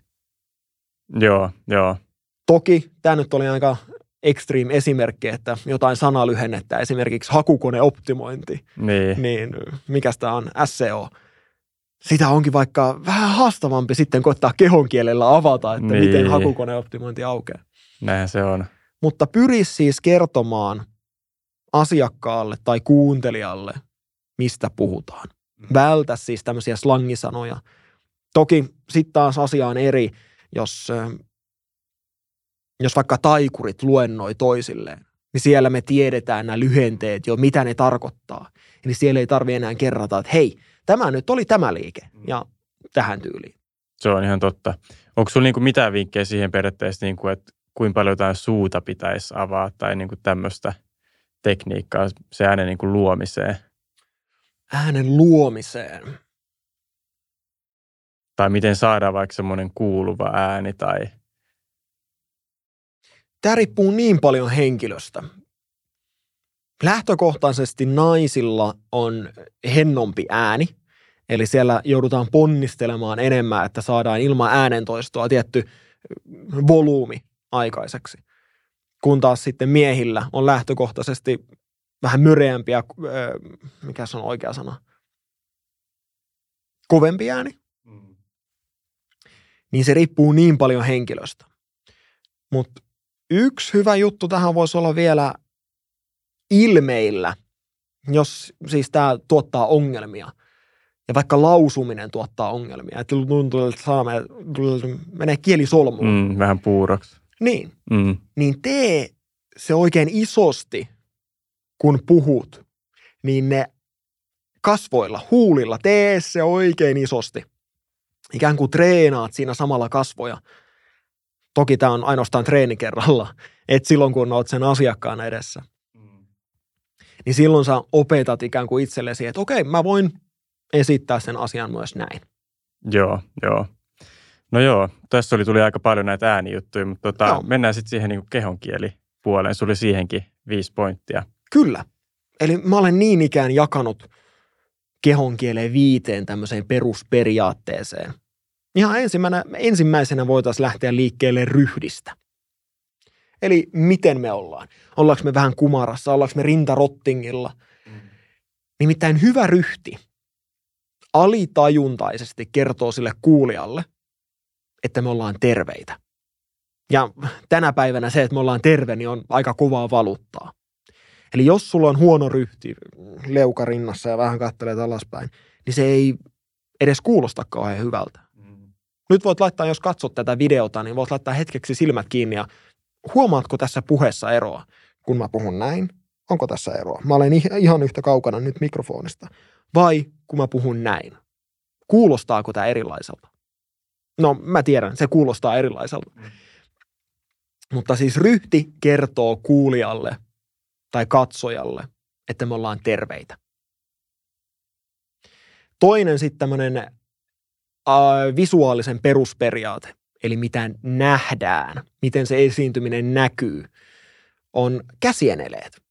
Joo, joo. Toki tämä nyt oli aika extreme esimerkki, että jotain sanalyhennettä, esimerkiksi hakukoneoptimointi, niin, niin mikä tämä on, SEO. Sitä onkin vaikka vähän haastavampi sitten koittaa kehon kielellä avata, että niin. miten hakukoneoptimointi aukeaa. Näinhän se on. Mutta pyri siis kertomaan asiakkaalle tai kuuntelijalle, mistä puhutaan. Mm. Vältä siis tämmöisiä slangisanoja. Toki sitten taas asia on eri, jos, jos vaikka taikurit luennoi toisilleen, niin siellä me tiedetään nämä lyhenteet jo, mitä ne tarkoittaa. Eli siellä ei tarvitse enää kerrata, että hei, tämä nyt oli tämä liike mm. ja tähän tyyliin. Se on ihan totta. Onko sinulla niinku mitään vinkkejä siihen periaatteessa, niinku, että kuinka paljon jotain suuta pitäisi avaa tai niinku tämmöistä tekniikkaa se äänen niinku luomiseen? Äänen luomiseen. Tai miten saadaan vaikka semmoinen kuuluva ääni tai... Tämä riippuu niin paljon henkilöstä. Lähtökohtaisesti naisilla on hennompi ääni, eli siellä joudutaan ponnistelemaan enemmän, että saadaan ilman äänentoistoa tietty volyymi aikaiseksi. Kun taas sitten miehillä on lähtökohtaisesti vähän myreämpiä, mikä se on oikea sana, kovempi ääni. Mm. Niin se riippuu niin paljon henkilöstä. Mutta yksi hyvä juttu tähän voisi olla vielä ilmeillä, jos siis tämä tuottaa ongelmia. Ja vaikka lausuminen tuottaa ongelmia, että tuntuu, että saa menee kieli solmuun. Mm, vähän puuraksi. Niin. Mm. Niin tee se oikein isosti, kun puhut, niin ne kasvoilla, huulilla, tee se oikein isosti. Ikään kuin treenaat siinä samalla kasvoja. Toki tämä on ainoastaan treeni kerralla, että silloin kun olet sen asiakkaan edessä – niin silloin sä opetat ikään kuin itsellesi, että okei, mä voin esittää sen asian myös näin. Joo, joo. No joo, tässä oli, tuli aika paljon näitä äänijuttuja, mutta tota, mennään sitten siihen niin kehonkielipuoleen. Sulla oli siihenkin viisi pointtia. Kyllä. Eli mä olen niin ikään jakanut kehonkieleen viiteen tämmöiseen perusperiaatteeseen. Ihan ensimmäisenä, ensimmäisenä voitaisiin lähteä liikkeelle ryhdistä. Eli miten me ollaan. Ollaanko me vähän kumarassa, ollaanko me rintarottingilla. Mm. Nimittäin hyvä ryhti alitajuntaisesti kertoo sille kuulijalle, että me ollaan terveitä. Ja tänä päivänä se, että me ollaan terve, niin on aika kovaa valuuttaa. Eli jos sulla on huono ryhti leuka rinnassa ja vähän kattelee alaspäin, niin se ei edes kuulosta kauhean hyvältä. Mm. Nyt voit laittaa, jos katsot tätä videota, niin voit laittaa hetkeksi silmät kiinni ja huomaatko tässä puheessa eroa, kun mä puhun näin? Onko tässä eroa? Mä olen ihan yhtä kaukana nyt mikrofonista. Vai kun mä puhun näin? Kuulostaako tämä erilaiselta? No, mä tiedän, se kuulostaa erilaiselta. Mm. Mutta siis ryhti kertoo kuulijalle tai katsojalle, että me ollaan terveitä. Toinen sitten tämmöinen äh, visuaalisen perusperiaate eli mitä nähdään, miten se esiintyminen näkyy, on käsieneleet.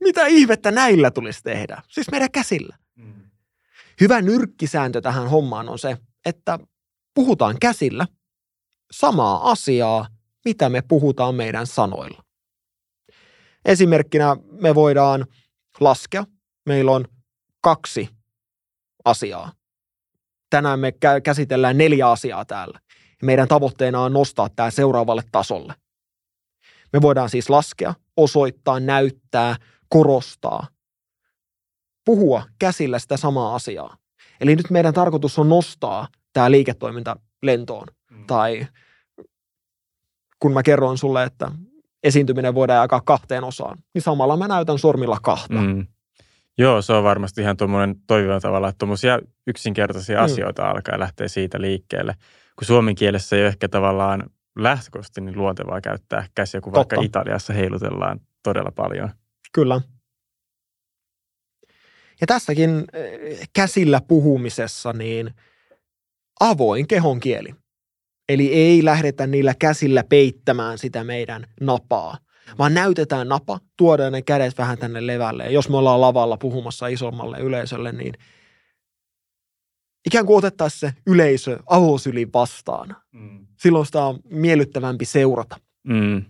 Mitä ihmettä näillä tulisi tehdä? Siis meidän käsillä. Mm. Hyvä nyrkkisääntö tähän hommaan on se, että puhutaan käsillä samaa asiaa, mitä me puhutaan meidän sanoilla. Esimerkkinä me voidaan laskea. Meillä on kaksi asiaa. Tänään me käsitellään neljä asiaa täällä. Meidän tavoitteena on nostaa tämä seuraavalle tasolle. Me voidaan siis laskea, osoittaa, näyttää, korostaa, puhua käsillä sitä samaa asiaa. Eli nyt meidän tarkoitus on nostaa tämä liiketoiminta lentoon. Mm. Tai kun mä kerroin sulle, että esiintyminen voidaan jakaa kahteen osaan, niin samalla mä näytän sormilla kahta. Mm. Joo, se on varmasti ihan tuommoinen toimiva tavalla, että tuommoisia yksinkertaisia mm. asioita alkaa lähteä siitä liikkeelle. Kun suomen kielessä ei ole ehkä tavallaan lähtökohtaisesti niin luontevaa käyttää käsiä, kun Totta. vaikka Italiassa heilutellaan todella paljon. Kyllä. Ja tässäkin eh, käsillä puhumisessa niin avoin kehon kieli. Eli ei lähdetä niillä käsillä peittämään sitä meidän napaa, vaan näytetään napa, tuodaan ne kädet vähän tänne levälle. Ja jos me ollaan lavalla puhumassa isommalle yleisölle, niin ikään kuin otettaisiin se yleisö avosyli vastaan. Mm. Silloin sitä on miellyttävämpi seurata. Mm.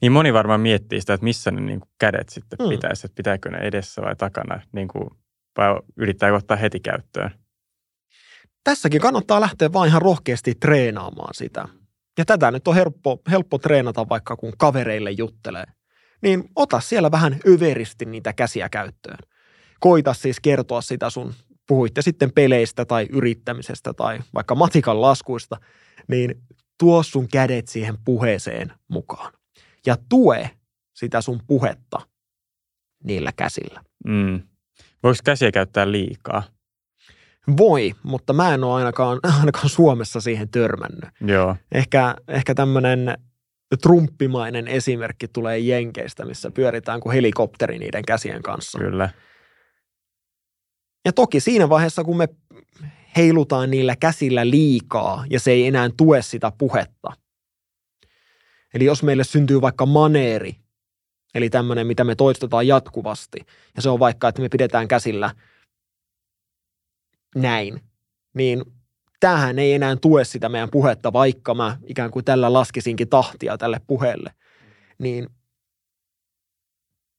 Niin moni varmaan miettii sitä, että missä ne niin kuin kädet sitten mm. pitäisi, että pitääkö ne edessä vai takana, niin kuin, vai yrittää ottaa heti käyttöön. Tässäkin kannattaa lähteä vain ihan rohkeasti treenaamaan sitä. Ja tätä nyt on helppo, helppo treenata vaikka kun kavereille juttelee. Niin ota siellä vähän överisti niitä käsiä käyttöön. Koita siis kertoa sitä sun, puhuitte sitten peleistä tai yrittämisestä tai vaikka matikan laskuista, niin tuo sun kädet siihen puheeseen mukaan. Ja tue sitä sun puhetta niillä käsillä. Mm. Voiko käsiä käyttää liikaa? Voi, mutta mä en ole ainakaan, ainakaan Suomessa siihen törmännyt. Joo. Ehkä, ehkä tämmöinen trumppimainen esimerkki tulee Jenkeistä, missä pyöritään kuin helikopteri niiden käsien kanssa. Kyllä. Ja toki siinä vaiheessa, kun me heilutaan niillä käsillä liikaa ja se ei enää tue sitä puhetta. Eli jos meille syntyy vaikka maneeri, eli tämmöinen, mitä me toistetaan jatkuvasti, ja se on vaikka, että me pidetään käsillä – näin, niin tämähän ei enää tue sitä meidän puhetta, vaikka mä ikään kuin tällä laskisinkin tahtia tälle puheelle, niin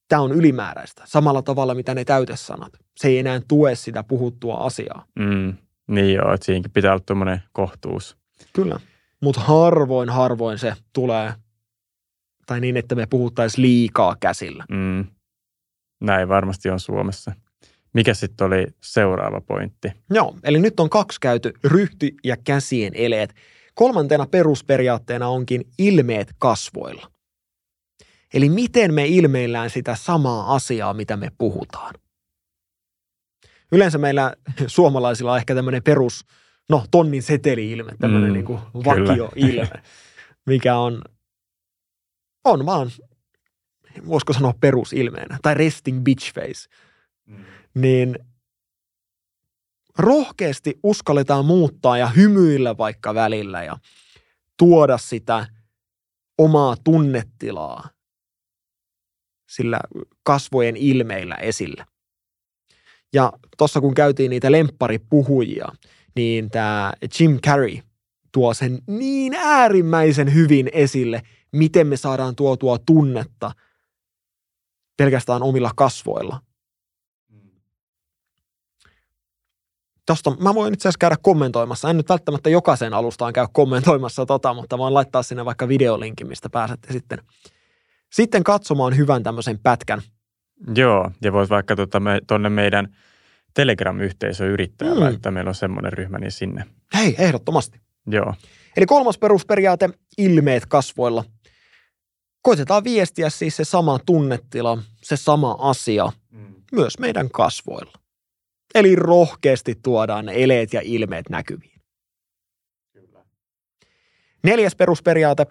tämä on ylimääräistä. Samalla tavalla, mitä ne täytesanat. Se ei enää tue sitä puhuttua asiaa. Mm, niin joo, että siinäkin pitää olla tuommoinen kohtuus. Kyllä, mutta harvoin, harvoin se tulee, tai niin, että me puhuttaisiin liikaa käsillä. Mm. Näin varmasti on Suomessa. Mikä sitten oli seuraava pointti? Joo, eli nyt on kaksi käyty, ryhty ja käsien eleet. Kolmantena perusperiaatteena onkin ilmeet kasvoilla. Eli miten me ilmeillään sitä samaa asiaa, mitä me puhutaan. Yleensä meillä suomalaisilla on ehkä tämmöinen perus, no tonnin seteli-ilme, tämmöinen mm, niin kuin vakio-ilme, mikä on, on vaan, voisiko sanoa perusilmeenä, tai resting bitch face. Mm niin rohkeasti uskalletaan muuttaa ja hymyillä vaikka välillä ja tuoda sitä omaa tunnetilaa sillä kasvojen ilmeillä esille. Ja tuossa kun käytiin niitä lempparipuhujia, niin tämä Jim Carrey tuo sen niin äärimmäisen hyvin esille, miten me saadaan tuotua tunnetta pelkästään omilla kasvoilla. Tosta, mä voin itse asiassa käydä kommentoimassa. En nyt välttämättä jokaisen alustaan käy kommentoimassa tota, mutta voin laittaa sinne vaikka videolinkin, mistä pääsette sitten, sitten katsomaan hyvän tämmöisen pätkän. Joo, ja voisi vaikka tuota me, tonne meidän Telegram-yhteisö yrittää mm. laittaa. Meillä on semmoinen ryhmä, niin sinne. Hei, ehdottomasti. Joo. Eli kolmas perusperiaate, ilmeet kasvoilla. Koitetaan viestiä siis se sama tunnetila, se sama asia mm. myös meidän kasvoilla. Eli rohkeasti tuodaan ne eleet ja ilmeet näkyviin. Kyllä. Neljäs perusperiaate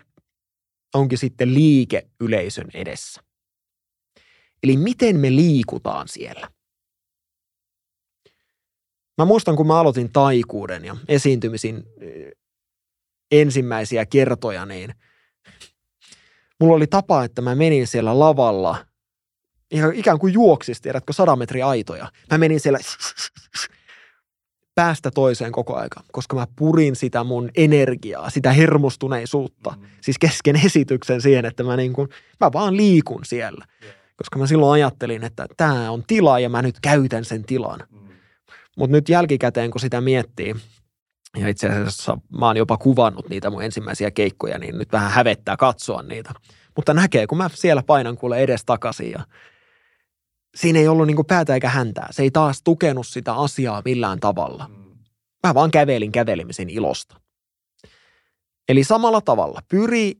onkin sitten liike yleisön edessä. Eli miten me liikutaan siellä. Mä muistan, kun mä aloitin taikuuden ja esiintymisin ensimmäisiä kertoja, niin mulla oli tapa, että mä menin siellä lavalla ikään kuin juoksis, tiedätkö, sadan metri aitoja. Mä menin siellä päästä toiseen koko aika, koska mä purin sitä mun energiaa, sitä hermostuneisuutta, mm. siis kesken esityksen siihen, että mä, niin kuin, mä vaan liikun siellä. Yeah. koska mä silloin ajattelin, että tämä on tila ja mä nyt käytän sen tilan. Mutta nyt jälkikäteen, kun sitä miettii, ja itse asiassa mä oon jopa kuvannut niitä mun ensimmäisiä keikkoja, niin nyt vähän hävettää katsoa niitä. Mutta näkee, kun mä siellä painan kuule edes takaisin ja siinä ei ollut niin päätä eikä häntää. Se ei taas tukenut sitä asiaa millään tavalla. Mä vaan kävelin kävelemisen ilosta. Eli samalla tavalla pyri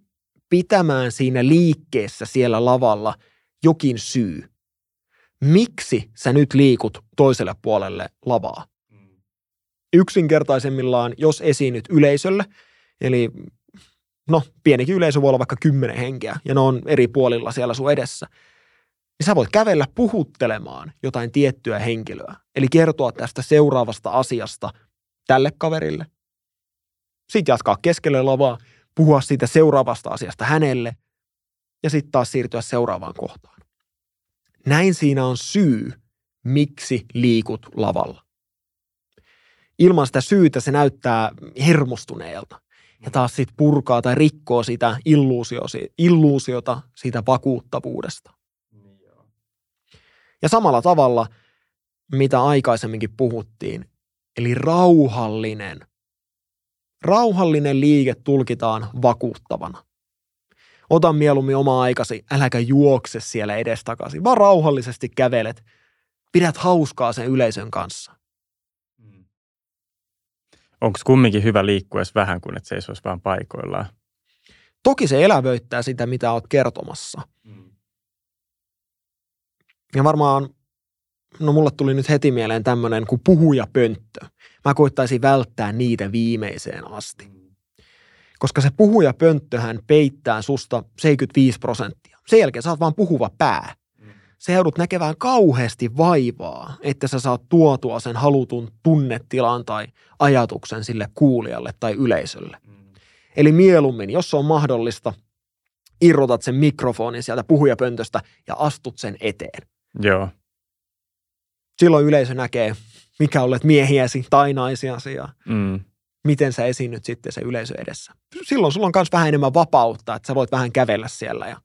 pitämään siinä liikkeessä siellä lavalla jokin syy. Miksi sä nyt liikut toiselle puolelle lavaa? Yksinkertaisemmillaan, jos esiinnyt yleisölle, eli no pienikin yleisö voi olla vaikka kymmenen henkeä ja ne on eri puolilla siellä sun edessä, niin sä voit kävellä puhuttelemaan jotain tiettyä henkilöä. Eli kertoa tästä seuraavasta asiasta tälle kaverille. Sitten jatkaa keskelle lavaa, puhua siitä seuraavasta asiasta hänelle ja sitten taas siirtyä seuraavaan kohtaan. Näin siinä on syy, miksi liikut lavalla. Ilman sitä syytä se näyttää hermostuneelta ja taas sitten purkaa tai rikkoo sitä illuusiota siitä vakuuttavuudesta. Ja samalla tavalla, mitä aikaisemminkin puhuttiin, eli rauhallinen. Rauhallinen liike tulkitaan vakuuttavana. Ota mieluummin oma aikasi, äläkä juokse siellä edestakaisin, vaan rauhallisesti kävelet. Pidät hauskaa sen yleisön kanssa. Mm. Onko kumminkin hyvä liikkua edes vähän, kun et seisoisi vaan paikoillaan? Toki se elävöittää sitä, mitä olet kertomassa. Ja varmaan, no mulle tuli nyt heti mieleen tämmöinen kuin puhujapönttö. Mä koittaisin välttää niitä viimeiseen asti. Koska se puhujapönttöhän peittää susta 75 prosenttia. Sen jälkeen sä oot vaan puhuva pää. Se joudut näkevään kauheasti vaivaa, että sä saat tuotua sen halutun tunnetilan tai ajatuksen sille kuulijalle tai yleisölle. Eli mieluummin, jos on mahdollista, irrotat sen mikrofonin sieltä puhujapöntöstä ja astut sen eteen. Joo. Silloin yleisö näkee, mikä olet miehiäsi tai naisiasi ja mm. miten sä esiinnyt sitten se yleisö edessä. Silloin sulla on myös vähän enemmän vapautta, että sä voit vähän kävellä siellä ja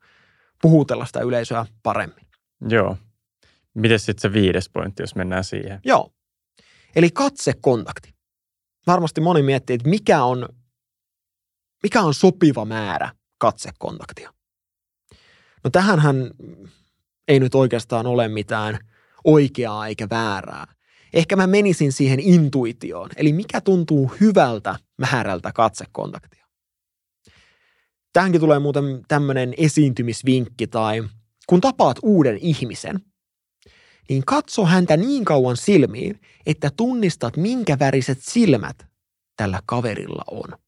puhutella sitä yleisöä paremmin. Joo. Miten sitten se viides pointti, jos mennään siihen? Joo. Eli katsekontakti. Varmasti moni miettii, että mikä on, mikä on sopiva määrä katsekontaktia. No tähänhän ei nyt oikeastaan ole mitään oikeaa eikä väärää. Ehkä mä menisin siihen intuitioon, eli mikä tuntuu hyvältä määrältä katsekontaktia. Tähänkin tulee muuten tämmöinen esiintymisvinkki tai kun tapaat uuden ihmisen, niin katso häntä niin kauan silmiin, että tunnistat, minkä väriset silmät tällä kaverilla on.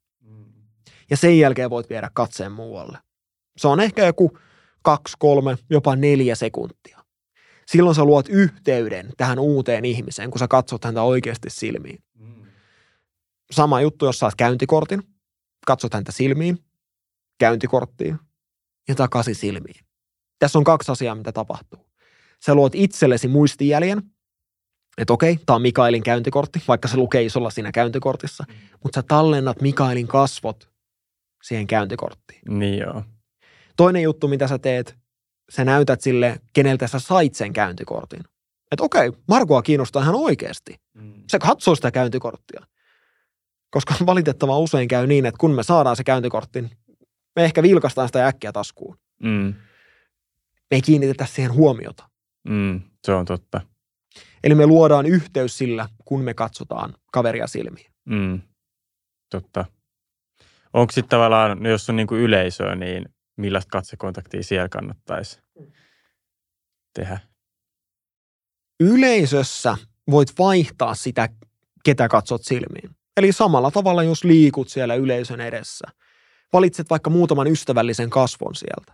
Ja sen jälkeen voit viedä katseen muualle. Se on ehkä joku kaksi, kolme, jopa neljä sekuntia. Silloin sä luot yhteyden tähän uuteen ihmiseen, kun sä katsot häntä oikeasti silmiin. Mm. Sama juttu, jos saat käyntikortin, katsot häntä silmiin, käyntikorttiin ja takaisin silmiin. Tässä on kaksi asiaa, mitä tapahtuu. Sä luot itsellesi muistijäljen, että okei, tämä on Mikaelin käyntikortti, vaikka se lukee isolla siinä käyntikortissa, mm. mutta sä tallennat Mikaelin kasvot siihen käyntikorttiin. Niin joo. Toinen juttu, mitä sä teet, sä näytät sille, keneltä sä sait sen käyntikortin. Että okei, Markoa kiinnostaa ihan oikeasti. Mm. Se katsoo sitä käyntikorttia. Koska valitettavaa usein käy niin, että kun me saadaan se käyntikortti, me ehkä vilkastaan sitä äkkiä taskuun. Mm. Me ei kiinnitetä siihen huomiota. Mm, se on totta. Eli me luodaan yhteys sillä, kun me katsotaan kaveria silmiin. Mm, totta. Onko sitten tavallaan, jos on niinku yleisöä, niin millaista katsekontaktia siellä kannattaisi tehdä? Yleisössä voit vaihtaa sitä, ketä katsot silmiin. Eli samalla tavalla, jos liikut siellä yleisön edessä. Valitset vaikka muutaman ystävällisen kasvon sieltä.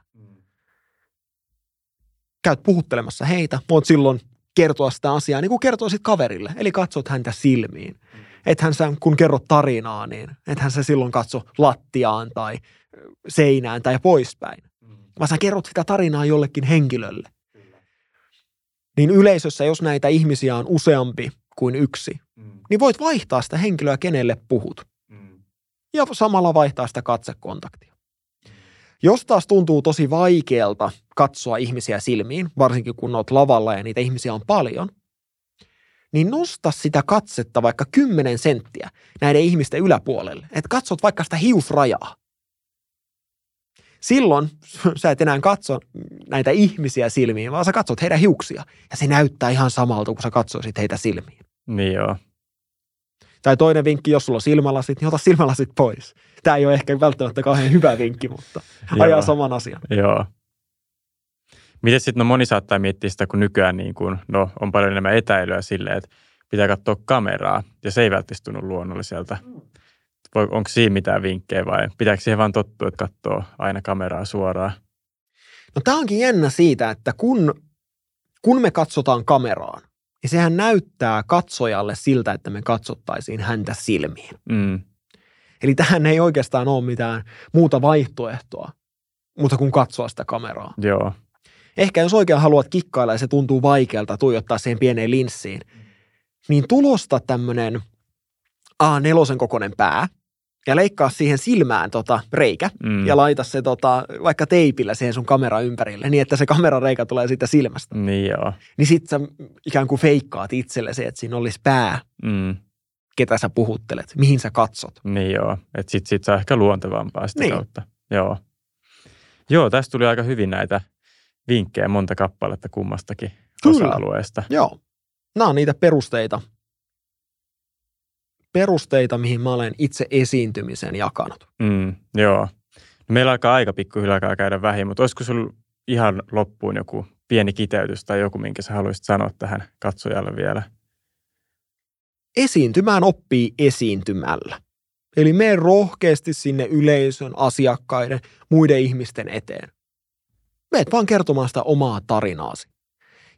Käyt puhuttelemassa heitä, voit silloin kertoa sitä asiaa niin kuin kertoisit kaverille. Eli katsot häntä silmiin. Ethän sä, kun kerrot tarinaa, niin ethän sä silloin katso lattiaan tai seinään tai poispäin, mm. vaan sä kerrot sitä tarinaa jollekin henkilölle. Niin yleisössä, jos näitä ihmisiä on useampi kuin yksi, mm. niin voit vaihtaa sitä henkilöä, kenelle puhut. Mm. Ja samalla vaihtaa sitä katsekontaktia. Mm. Jos taas tuntuu tosi vaikealta katsoa ihmisiä silmiin, varsinkin kun olet lavalla ja niitä ihmisiä on paljon, niin nosta sitä katsetta vaikka 10 senttiä näiden ihmisten yläpuolelle. Että katsot vaikka sitä hiusrajaa. Silloin sä et enää katso näitä ihmisiä silmiin, vaan sä katsot heidän hiuksia. Ja se näyttää ihan samalta, kun sä katsoisit heitä silmiin. Niin joo. Tai toinen vinkki, jos sulla on silmälasit, niin ota silmälasit pois. Tämä ei ole ehkä välttämättä kauhean hyvä vinkki, mutta ajaa saman asian. Joo. Miten sitten, no moni saattaa miettiä sitä, kun nykyään niin kuin, no, on paljon enemmän etäilyä silleen, että pitää katsoa kameraa, ja se ei välttämättä tunnu luonnolliselta. Onko siinä mitään vinkkejä vai pitääkö siihen vaan tottua, että katsoo aina kameraa suoraan? No tämä onkin jännä siitä, että kun, kun me katsotaan kameraan, niin sehän näyttää katsojalle siltä, että me katsottaisiin häntä silmiin. Mm, Eli tähän ei oikeastaan ole mitään muuta vaihtoehtoa, mutta kun katsoa sitä kameraa. joo, Ehkä jos oikein haluat kikkailla ja se tuntuu vaikealta tuijottaa siihen pieneen linssiin, niin tulosta tämmöinen A4 kokoinen pää ja leikkaa siihen silmään tota reikä mm, ja laita se tota, vaikka teipillä siihen sun kamera ympärille niin, että se kamerareikä tulee siitä silmästä. niin joo, Niin sit sä ikään kuin feikkaat itsellesi, että siinä olisi pää, mm, ketä sä puhuttelet, mihin sä katsot. niin joo. Että sit, sit saa ehkä luontevampaa sitä Niin. kautta. Joo. Joo, tästä tuli aika hyvin näitä vinkkejä, monta kappaletta kummastakin Kyllä. osa-alueesta. Joo. Nämä on niitä perusteita, perusteita, mihin mä olen itse esiintymisen jakanut. Mm, joo. No meillä alkaa aika pikkuhiljaa käydä vähin, mutta olisiko sinulla ihan loppuun joku pieni kiteytys tai joku, minkä sä haluaisit sanoa tähän katsojalle vielä? Esiintymään oppii esiintymällä. Eli mene rohkeasti sinne yleisön, asiakkaiden, muiden ihmisten eteen. Meet vaan kertomaan sitä omaa tarinaasi.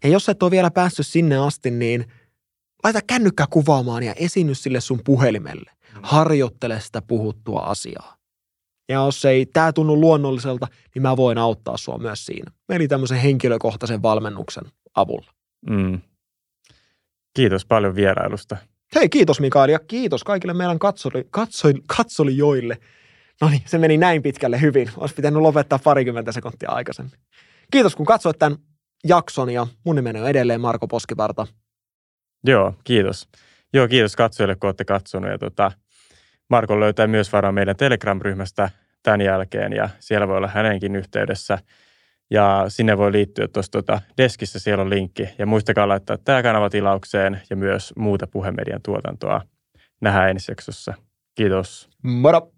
Ja jos et ole vielä päässyt sinne asti, niin laita kännykkä kuvaamaan ja esiinny sille sun puhelimelle. Harjoittele sitä puhuttua asiaa. Ja jos ei tämä tunnu luonnolliselta, niin mä voin auttaa sua myös siinä. Eli tämmöisen henkilökohtaisen valmennuksen avulla. Mm. Kiitos paljon vierailusta. Hei, kiitos Mikael ja kiitos kaikille meidän katsoli, katsoli, katsolijoille. No niin, se meni näin pitkälle hyvin. Olisi pitänyt lopettaa parikymmentä sekuntia aikaisemmin. Kiitos kun katsoit tämän jakson ja mun nimeni on edelleen Marko Poskiparta. Joo, kiitos. Joo, kiitos katsojille, kun olette katsonut. Ja tota, Marko löytää myös varmaan meidän Telegram-ryhmästä tämän jälkeen ja siellä voi olla hänenkin yhteydessä. Ja sinne voi liittyä tuossa tota deskissä, siellä on linkki. Ja muistakaa laittaa tämä kanava tilaukseen ja myös muuta puhemedian tuotantoa. Nähdään ensi jaksossa. Kiitos. Moro!